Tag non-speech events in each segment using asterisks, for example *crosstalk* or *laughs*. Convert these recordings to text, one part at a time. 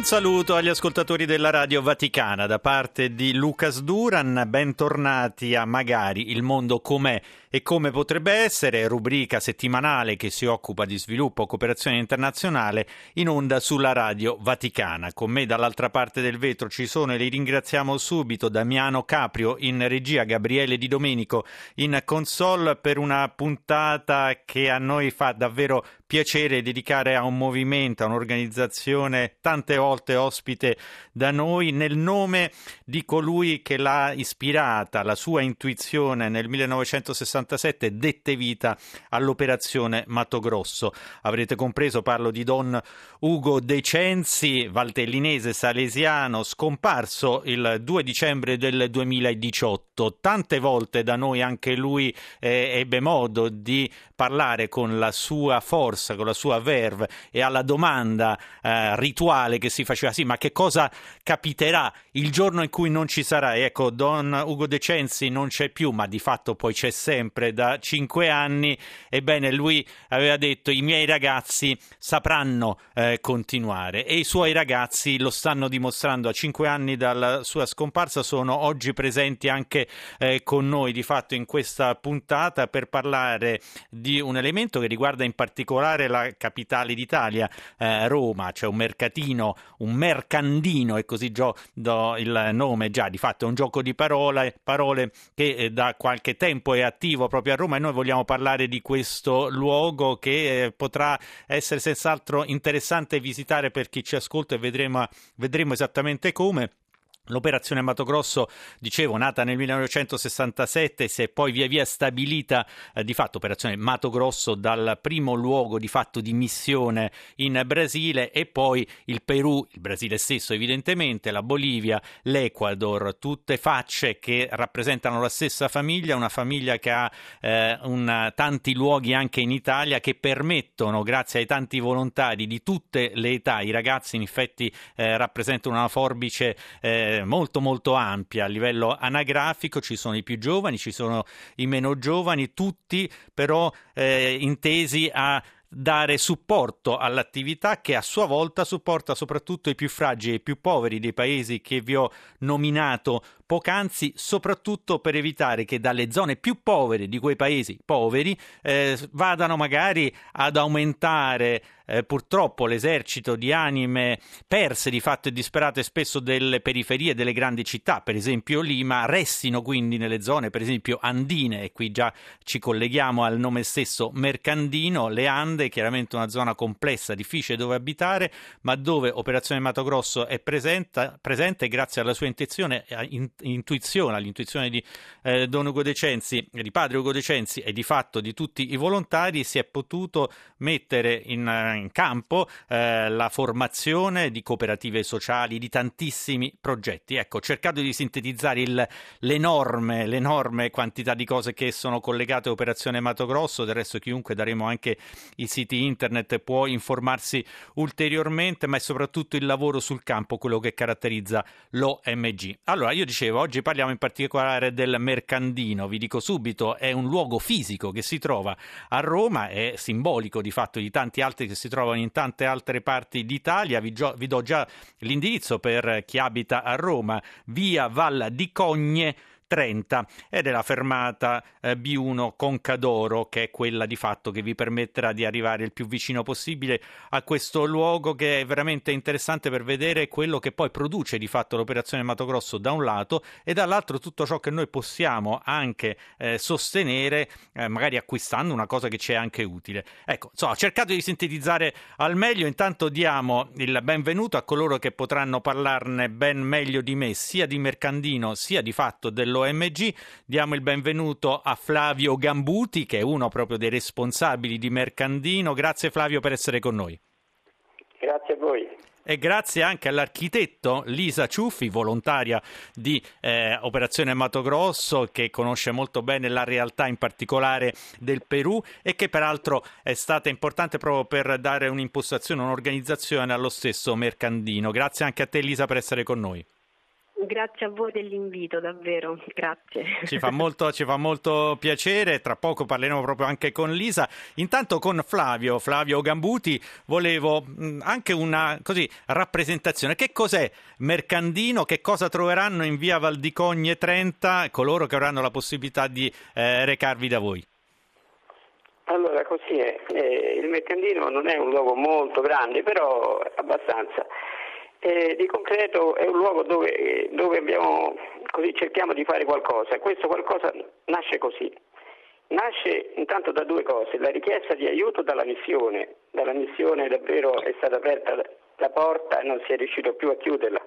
Un saluto agli ascoltatori della Radio Vaticana da parte di Lucas Duran, bentornati a Magari il mondo com'è e come potrebbe essere, rubrica settimanale che si occupa di sviluppo e cooperazione internazionale in onda sulla Radio Vaticana. Con me dall'altra parte del vetro ci sono e li ringraziamo subito Damiano Caprio in regia, Gabriele Di Domenico in console per una puntata che a noi fa davvero piacere dedicare a un movimento, a un'organizzazione tante volte ospite da noi nel nome di colui che l'ha ispirata, la sua intuizione nel 1967 dette vita all'operazione Mato Grosso. Avrete compreso, parlo di Don Ugo De Censi, valtellinese salesiano, scomparso il 2 dicembre del 2018. Tante volte da noi anche lui eh, ebbe modo di parlare con la sua forza corsa, con la sua verve e alla domanda eh, rituale che si faceva, sì, ma che cosa capiterà il giorno in cui non ci sarà? ecco, Don Ugo De Censi non c'è più, ma di fatto poi c'è sempre da cinque anni. Ebbene, lui aveva detto i miei ragazzi sapranno eh, continuare e i suoi ragazzi lo stanno dimostrando a cinque anni dalla sua scomparsa, sono oggi presenti anche eh, con noi di fatto in questa puntata per parlare di un elemento che riguarda in particolare particolare la capitale d'Italia, eh, Roma, c'è un mercatino, un mercandino e così già do il nome già, di fatto è un gioco di parole, parole che eh, da qualche tempo è attivo proprio a Roma e noi vogliamo parlare di questo luogo che eh, potrà essere senz'altro interessante visitare per chi ci ascolta e vedremo, vedremo esattamente come. L'operazione Mato Grosso, dicevo, nata nel 1967, si è poi via via stabilita eh, di fatto operazione Mato Grosso dal primo luogo di fatto di missione in Brasile e poi il Perù, il Brasile stesso evidentemente, la Bolivia, l'Ecuador, tutte facce che rappresentano la stessa famiglia, una famiglia che ha eh, un, tanti luoghi anche in Italia che permettono, grazie ai tanti volontari di tutte le età, i ragazzi in effetti eh, rappresentano una forbice eh, molto molto ampia. A livello anagrafico, ci sono i più giovani, ci sono i meno giovani, tutti però eh, intesi a dare supporto all'attività che a sua volta supporta soprattutto i più fragili e i più poveri dei paesi che vi ho nominato poc'anzi, soprattutto per evitare che dalle zone più povere di quei paesi poveri eh, vadano magari ad aumentare eh, purtroppo l'esercito di anime perse di fatto e disperate spesso delle periferie delle grandi città, per esempio Lima, restino quindi nelle zone per esempio andine e qui già ci colleghiamo al nome stesso mercandino, le Ande, chiaramente una zona complessa, difficile dove abitare, ma dove Operazione Mato Grosso è presente, presente grazie alla sua intenzione, intuizione, all'intuizione di eh, Don Ugo De Censi, di padre Ugo De Censi e di fatto di tutti i volontari si è potuto mettere in in campo eh, la formazione di cooperative sociali, di tantissimi progetti. Ecco, ho cercato di sintetizzare il, l'enorme, l'enorme quantità di cose che sono collegate a Operazione Mato Grosso, del resto chiunque daremo anche i siti internet può informarsi ulteriormente, ma è soprattutto il lavoro sul campo quello che caratterizza l'OMG. Allora, io dicevo, oggi parliamo in particolare del Mercandino, vi dico subito, è un luogo fisico che si trova a Roma, è simbolico di fatto di tanti altri che si trovano in tante altre parti d'Italia. Vi, gio- vi do già l'indirizzo per chi abita a Roma, via Val di Cogne 30 ed è la fermata eh, B1 Concadoro che è quella di fatto che vi permetterà di arrivare il più vicino possibile a questo luogo che è veramente interessante per vedere quello che poi produce di fatto l'operazione Mato Grosso da un lato e dall'altro tutto ciò che noi possiamo anche eh, sostenere eh, magari acquistando una cosa che ci è anche utile. Ecco, insomma, ho cercato di sintetizzare al meglio, intanto diamo il benvenuto a coloro che potranno parlarne ben meglio di me, sia di Mercandino sia di fatto dello OMG. Diamo il benvenuto a Flavio Gambuti, che è uno proprio dei responsabili di Mercandino. Grazie Flavio per essere con noi. Grazie a voi. e grazie anche all'architetto Lisa Ciuffi, volontaria di eh, Operazione Mato Grosso, che conosce molto bene la realtà in particolare del Perù e che peraltro è stata importante proprio per dare un'impostazione, un'organizzazione allo stesso Mercandino. Grazie anche a te Lisa per essere con noi. Grazie a voi dell'invito, davvero, grazie. Ci fa, molto, ci fa molto piacere, tra poco parleremo proprio anche con Lisa. Intanto con Flavio, Flavio Gambuti, volevo anche una così, rappresentazione. Che cos'è Mercandino? Che cosa troveranno in via Valdicogne 30 coloro che avranno la possibilità di eh, recarvi da voi? Allora, così è. Eh, il Mercandino non è un luogo molto grande, però abbastanza. Eh, di concreto è un luogo dove, dove abbiamo, così, cerchiamo di fare qualcosa. Questo qualcosa nasce così. Nasce intanto da due cose, la richiesta di aiuto dalla missione, dalla missione davvero è stata aperta la porta e non si è riuscito più a chiuderla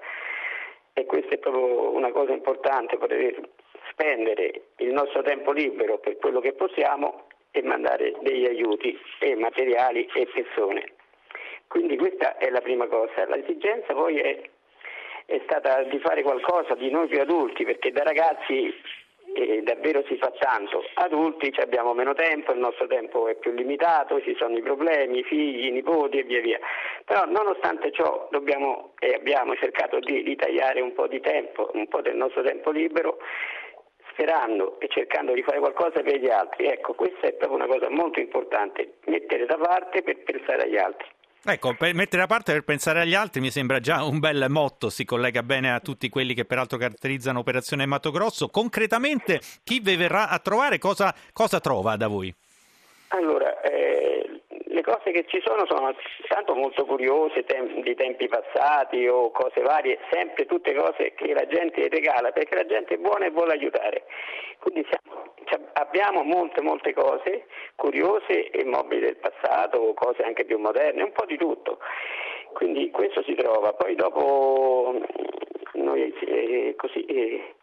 e questa è proprio una cosa importante, poter spendere il nostro tempo libero per quello che possiamo e mandare degli aiuti e materiali e persone. Quindi questa è la prima cosa. L'esigenza poi è, è stata di fare qualcosa di noi più adulti, perché da ragazzi eh, davvero si fa tanto. Adulti abbiamo meno tempo, il nostro tempo è più limitato, ci sono i problemi, i figli, i nipoti e via via. Però nonostante ciò dobbiamo e abbiamo cercato di ritagliare un po' di tempo, un po' del nostro tempo libero sperando e cercando di fare qualcosa per gli altri. Ecco, questa è proprio una cosa molto importante, mettere da parte per pensare agli altri. Ecco, per mettere da parte per pensare agli altri mi sembra già un bel motto, si collega bene a tutti quelli che peraltro caratterizzano Operazione Mato Grosso. Concretamente, chi vi verrà a trovare cosa, cosa trova da voi? Allora, eh, le cose che ci sono sono tanto molto curiose tem- di tempi passati o cose varie, sempre tutte cose che la gente regala perché la gente è buona e vuole aiutare. Quindi siamo abbiamo molte molte cose curiose e mobili del passato, cose anche più moderne, un po' di tutto. Quindi questo si trova. Poi dopo noi eh, così, eh,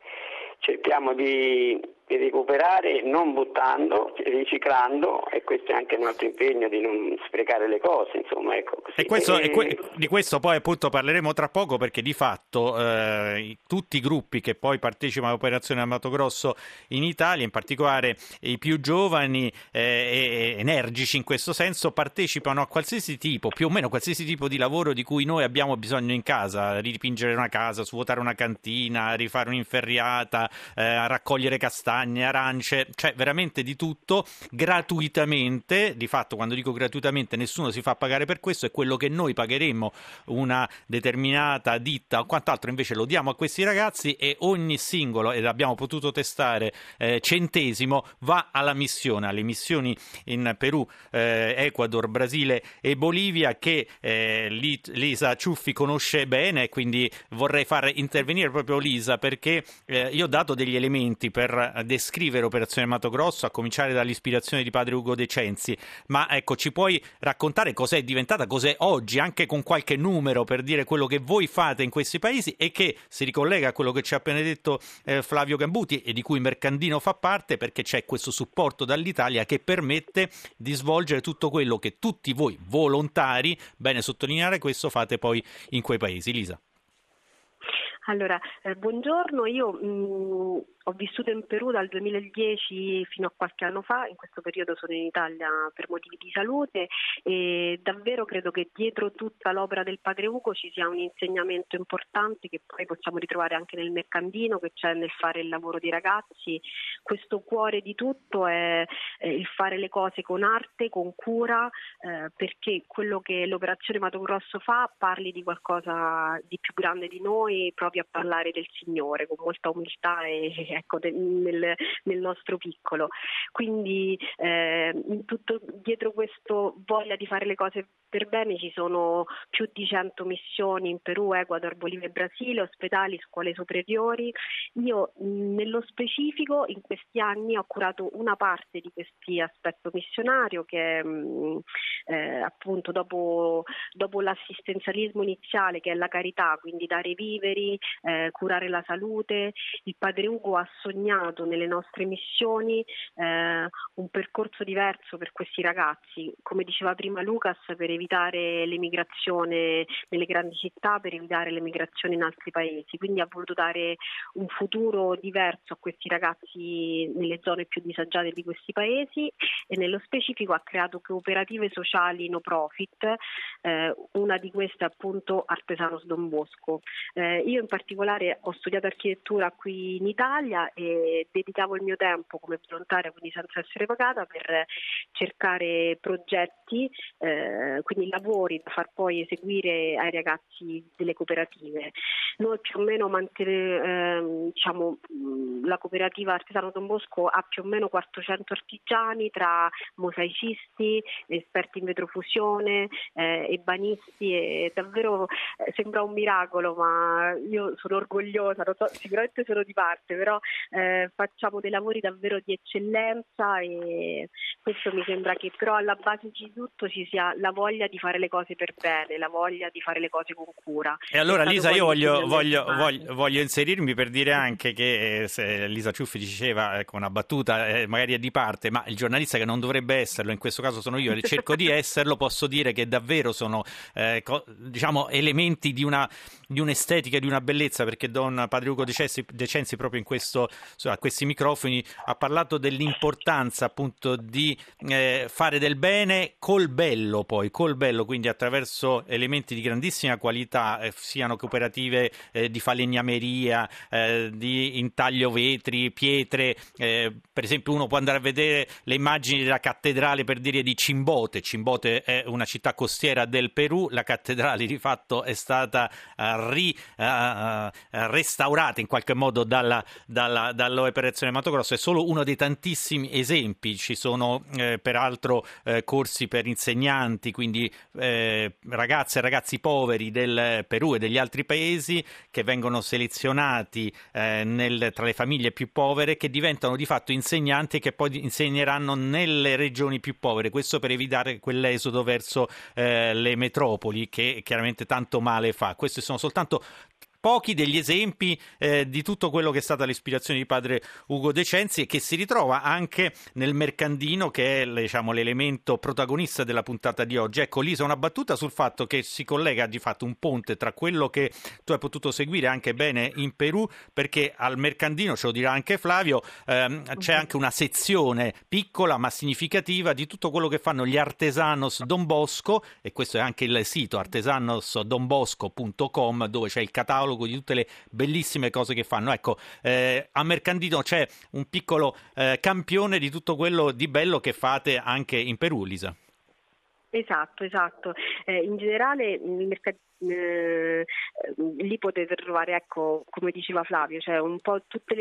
cerchiamo di e recuperare non buttando, riciclando e questo è anche un altro impegno di non sprecare le cose. Insomma, ecco, e, questo, e... Que- di questo poi appunto parleremo tra poco perché di fatto eh, tutti i gruppi che poi partecipano all'operazione Amato Grosso in Italia, in particolare i più giovani eh, e energici in questo senso, partecipano a qualsiasi tipo, più o meno qualsiasi tipo di lavoro di cui noi abbiamo bisogno in casa, ridipingere una casa, svuotare una cantina, rifare un'inferriata, eh, raccogliere castagne castagne, arance, cioè veramente di tutto gratuitamente. Di fatto, quando dico gratuitamente, nessuno si fa pagare per questo, è quello che noi pagheremmo una determinata ditta o quant'altro invece lo diamo a questi ragazzi e ogni singolo, e l'abbiamo potuto testare, eh, centesimo va alla missione, alle missioni in Perù, eh, Ecuador, Brasile e Bolivia che eh, Lisa Ciuffi conosce bene, quindi vorrei far intervenire proprio Lisa perché eh, io ho dato degli elementi per descrivere Operazione Mato Grosso, a cominciare dall'ispirazione di padre Ugo De Censi, ma ecco, ci puoi raccontare cos'è diventata, cos'è oggi, anche con qualche numero per dire quello che voi fate in questi paesi e che si ricollega a quello che ci ha appena detto eh, Flavio Gambuti e di cui Mercandino fa parte perché c'è questo supporto dall'Italia che permette di svolgere tutto quello che tutti voi volontari, bene sottolineare questo, fate poi in quei paesi. Lisa. Allora, eh, buongiorno, io mh, mm, ho vissuto in Perù dal 2010 fino a qualche anno fa, in questo periodo sono in Italia per motivi di salute e davvero credo che dietro tutta l'opera del padre Ugo ci sia un insegnamento importante che poi possiamo ritrovare anche nel mercandino, che c'è nel fare il lavoro dei ragazzi. Questo cuore di tutto è il fare le cose con arte, con cura, eh, perché quello che l'operazione Mato Grosso fa parli di qualcosa di più grande di noi, proprio a parlare del Signore con molta umiltà e ecco, nel, nel, nostro piccolo. Quindi eh, tutto, dietro questo voglia di fare le cose per bene ci sono più di 100 missioni in Perù, Ecuador, Bolivia e Brasile, ospedali, scuole superiori. Io nello specifico in questi anni ho curato una parte di questo aspetto missionario che eh, appunto dopo, dopo, l'assistenzialismo iniziale che è la carità, quindi dare viveri, eh, curare la salute. Il padre Ugo ha sognato nelle nostre missioni eh, un percorso diverso per questi ragazzi, come diceva prima Lucas, per evitare l'emigrazione nelle grandi città, per evitare l'emigrazione in altri paesi. Quindi ha voluto dare un futuro diverso a questi ragazzi nelle zone più disagiate di questi paesi e nello specifico ha creato cooperative sociali no profit, eh, una di queste appunto Artesanos Don Bosco. Eh, io in particolare ho studiato architettura qui in Italia e dedicavo il mio tempo come volontaria, quindi senza essere pagata, per cercare progetti, eh, quindi lavori da far poi eseguire ai ragazzi delle cooperative. Noi più o meno mantene, eh, diciamo, la cooperativa Artesano Don Bosco ha più o meno 400 artigiani tra mosaicisti, esperti in vetrofusione, eh, ebanisti e davvero eh, sembra un miracolo, ma io sono orgogliosa, so, sicuramente sono di parte, però eh, facciamo dei lavori davvero di eccellenza e questo mi sembra che però alla base di tutto ci sia la voglia di fare le cose per bene, la voglia di fare le cose con cura. E allora Lisa, io voglio, voglio, voglio, voglio, inserirmi per dire anche che eh, Lisa Ciuffi diceva eh, con una battuta, eh, magari è di parte, ma il giornalista che non dovrebbe esserlo, in questo caso sono io, e cerco di esserlo, posso dire che davvero sono eh, co- diciamo, elementi di, una, di, un'estetica e di una bellezza, perché Don Padre Ugo Decenzi, Decenzi proprio in questo, a questi microfoni ha parlato dell'importanza appunto di eh, fare del bene col bello poi, col bello, quindi attraverso elementi di grandissima qualità, eh, siano cooperative eh, di falegnameria, eh, di intaglio vetri, pietre, eh, per esempio uno può andare a vedere le immagini della cattedrale per dire di Cimbote, Cimbote è una città costiera del Perù, la cattedrale di fatto è stata uh, ri, restaurata in qualche modo dalla, dalla, dall'operazione Mato Grosso, è solo uno dei tantissimi esempi, ci sono eh, peraltro eh, corsi per insegnanti, quindi eh, ragazze e ragazzi poveri del Perù e degli altri paesi che vengono selezionati eh, nel, tra le famiglie più povere che diventano di fatto insegnanti che poi insegneranno nelle regioni più povere, questo per evitare quell'esodo verso eh, le metropoli che chiaramente tanto male fa. Questi sono soltanto pochi degli esempi eh, di tutto quello che è stata l'ispirazione di padre Ugo De Cenzi e che si ritrova anche nel mercandino che è diciamo, l'elemento protagonista della puntata di oggi. Ecco Lisa, una battuta sul fatto che si collega di fatto un ponte tra quello che tu hai potuto seguire anche bene in Perù perché al mercandino, ce lo dirà anche Flavio, ehm, c'è anche una sezione piccola ma significativa di tutto quello che fanno gli artesanos Don Bosco e questo è anche il sito artesanosdonbosco.com dove c'è il catalogo catalogo di tutte le bellissime cose che fanno. Ecco, eh, a Mercandino c'è un piccolo eh, campione di tutto quello di bello che fate anche in Perù, Lisa. Esatto, esatto. Eh, in generale il mercatino eh, lì potete trovare, ecco, come diceva Flavio, cioè un po' tutti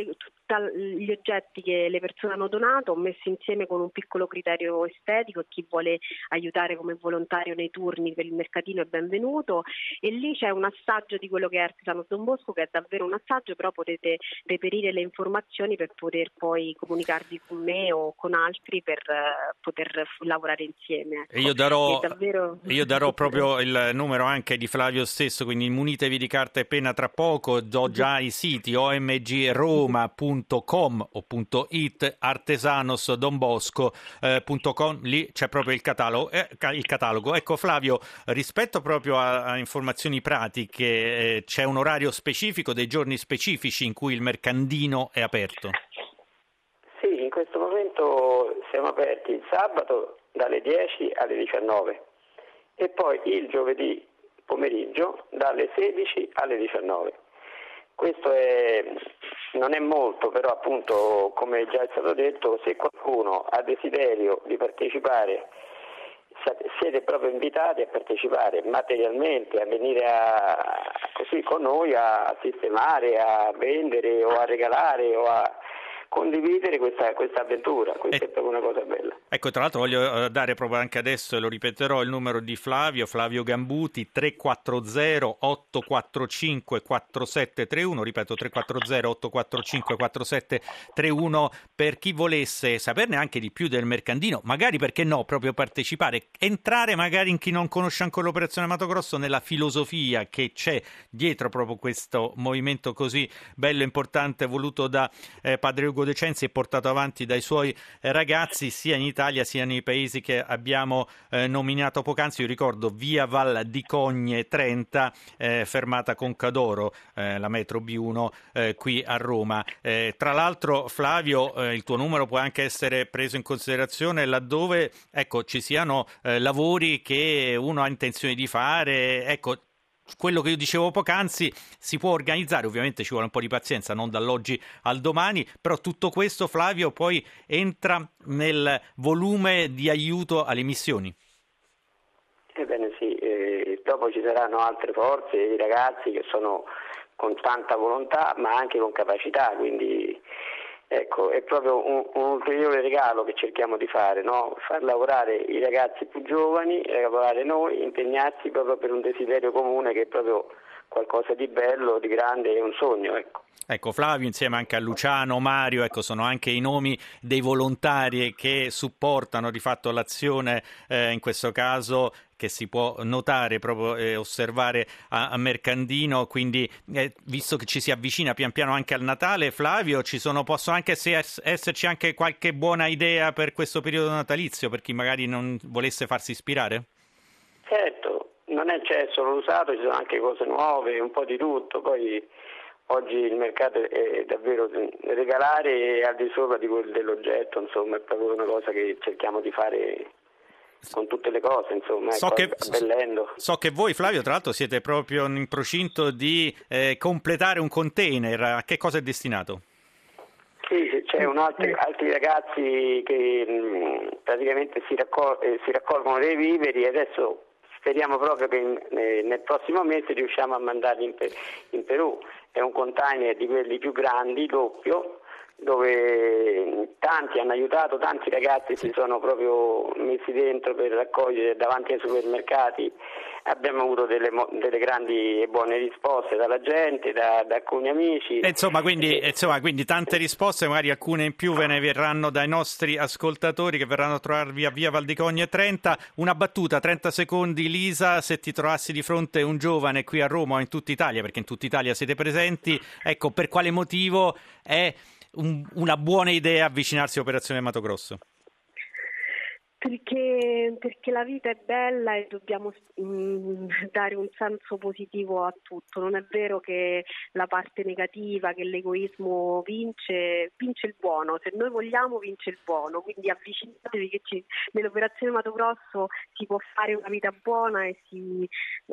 gli oggetti che le persone hanno donato messi insieme con un piccolo criterio estetico e chi vuole aiutare come volontario nei turni per il mercatino è benvenuto e lì c'è un assaggio di quello che è Artigiano Don Bosco che è davvero un assaggio, però potete reperire le informazioni per poter poi comunicarvi con me o con altri per uh, poter lavorare insieme. Ecco. Io, darò, davvero... io darò proprio il numero anche di Flavio Flavio stesso, quindi immunitevi di carta e penna tra poco, do già i siti omgroma.com o .it, artesanosdonbosco.com, eh, lì c'è proprio il catalogo, eh, il catalogo. Ecco Flavio, rispetto proprio a, a informazioni pratiche, eh, c'è un orario specifico, dei giorni specifici in cui il mercandino è aperto? Sì, in questo momento siamo aperti il sabato dalle 10 alle 19 e poi il giovedì pomeriggio dalle 16 alle 19. Questo è, non è molto, però appunto come già è stato detto, se qualcuno ha desiderio di partecipare siete proprio invitati a partecipare materialmente, a venire a, così con noi a sistemare, a vendere o a regalare o a condividere questa, questa avventura, questa e, è proprio una cosa bella. Ecco, tra l'altro voglio eh, dare proprio anche adesso, e lo ripeterò, il numero di Flavio, Flavio Gambuti, 340 845 4731, ripeto 340 845 4731 per chi volesse saperne anche di più del mercandino, magari perché no, proprio partecipare, entrare magari in chi non conosce ancora l'operazione Mato Grosso nella filosofia che c'è dietro proprio questo movimento così bello e importante voluto da eh, padre Ugo De Censi e portato avanti dai suoi eh, ragazzi sia in Italia sia nei paesi che abbiamo eh, nominato poc'anzi. Io ricordo via Val di Cogne 30, eh, fermata Concadoro, eh, la metro B1 eh, qui a Roma. tra l'altro, Flavio, il tuo numero può anche essere preso in considerazione laddove ecco, ci siano lavori che uno ha intenzione di fare. Ecco, quello che io dicevo poc'anzi si può organizzare, ovviamente ci vuole un po' di pazienza, non dall'oggi al domani, però tutto questo Flavio poi entra nel volume di aiuto alle missioni. Ebbene sì, eh, dopo ci saranno altre forze, i ragazzi che sono con tanta volontà ma anche con capacità, quindi Ecco, è proprio un, un, ulteriore regalo che cerchiamo di fare, no? far lavorare i ragazzi più giovani, lavorare noi, impegnarsi proprio per un desiderio comune che è proprio qualcosa di bello, di grande, è un sogno. Ecco. Ecco, Flavio insieme anche a Luciano, Mario, ecco, sono anche i nomi dei volontari che supportano di fatto l'azione, eh, in questo caso che si può notare proprio eh, osservare a, a Mercandino, quindi eh, visto che ci si avvicina pian piano anche al Natale, Flavio, ci sono, possono anche esserci anche qualche buona idea per questo periodo natalizio, per chi magari non volesse farsi ispirare? Certo, non è c'è solo l'usato, ci sono anche cose nuove, un po' di tutto, poi oggi il mercato è davvero regalare al di sopra di quel dell'oggetto, insomma è proprio una cosa che cerchiamo di fare con tutte le cose, insomma, so, ecco, che, so che voi Flavio tra l'altro siete proprio in procinto di eh, completare un container, a che cosa è destinato? Sì, c'è un altri, altri ragazzi che mh, mm, praticamente si, raccol- eh, si raccolgono dei viveri e adesso speriamo proprio che in, eh, nel prossimo mese riusciamo a mandarli in, in, Perù. È un container di quelli più grandi, doppio, dove tanti hanno aiutato, tanti ragazzi si sono proprio messi dentro per raccogliere davanti ai supermercati abbiamo avuto delle, delle, grandi e buone risposte dalla gente, da, da alcuni amici. insomma quindi, e... insomma, quindi, tante risposte, magari alcune in più ve ne verranno dai nostri ascoltatori che verranno a trovarvi a via Valdicogne 30. Una battuta, 30 secondi, Lisa, se ti trovassi di fronte un giovane qui a Roma o in tutta Italia, perché in tutta Italia siete presenti, ecco, per quale motivo è un, una buona idea avvicinarsi a Operazione Mato Grosso? Perché, perché, la vita è bella e dobbiamo mh, mm, *laughs* dare un senso positivo a tutto. Non è vero che la parte negativa, che l'egoismo vince, vince il buono. Se noi vogliamo vince il buono. Quindi avvicinatevi che ci, nell'operazione Mato Grosso si può fare una vita buona e si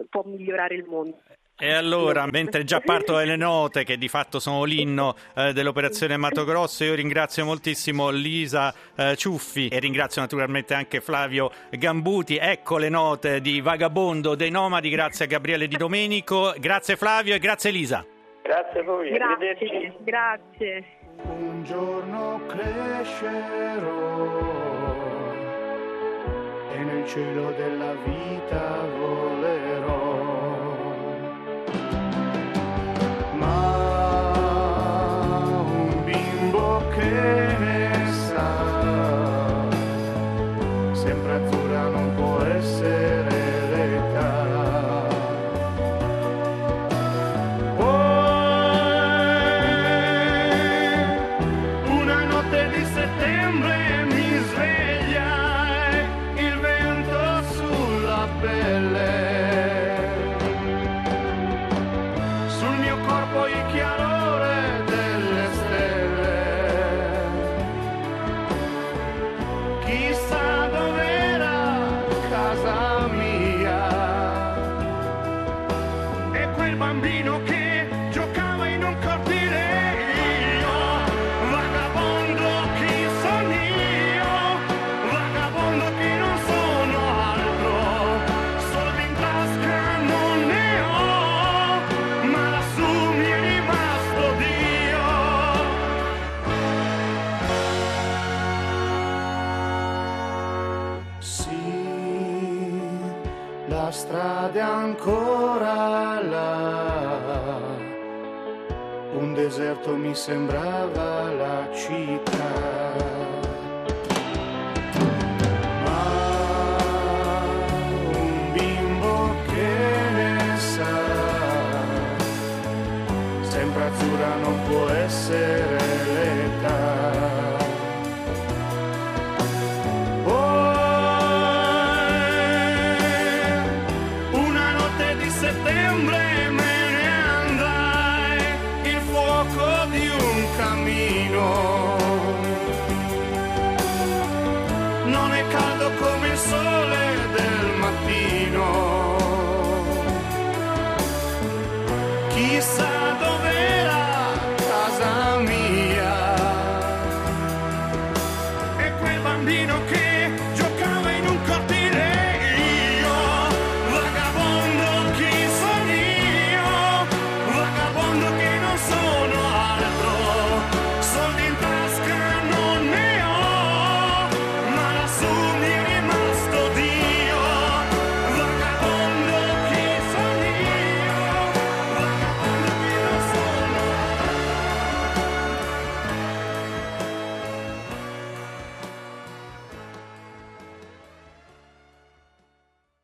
può migliorare il mondo. E allora, mentre già parto dalle note, che di fatto sono l'inno eh, dell'operazione Mato Grosso, io ringrazio moltissimo Lisa eh, Ciuffi e ringrazio naturalmente anche Flavio Gambuti. Ecco le note di Vagabondo dei Nomadi, grazie a Gabriele Di Domenico. Grazie Flavio e grazie Lisa. Grazie a voi, grazie. grazie. Un giorno crescerò e nel cielo della vita volerò el bambino que deserto mi sembrava la città.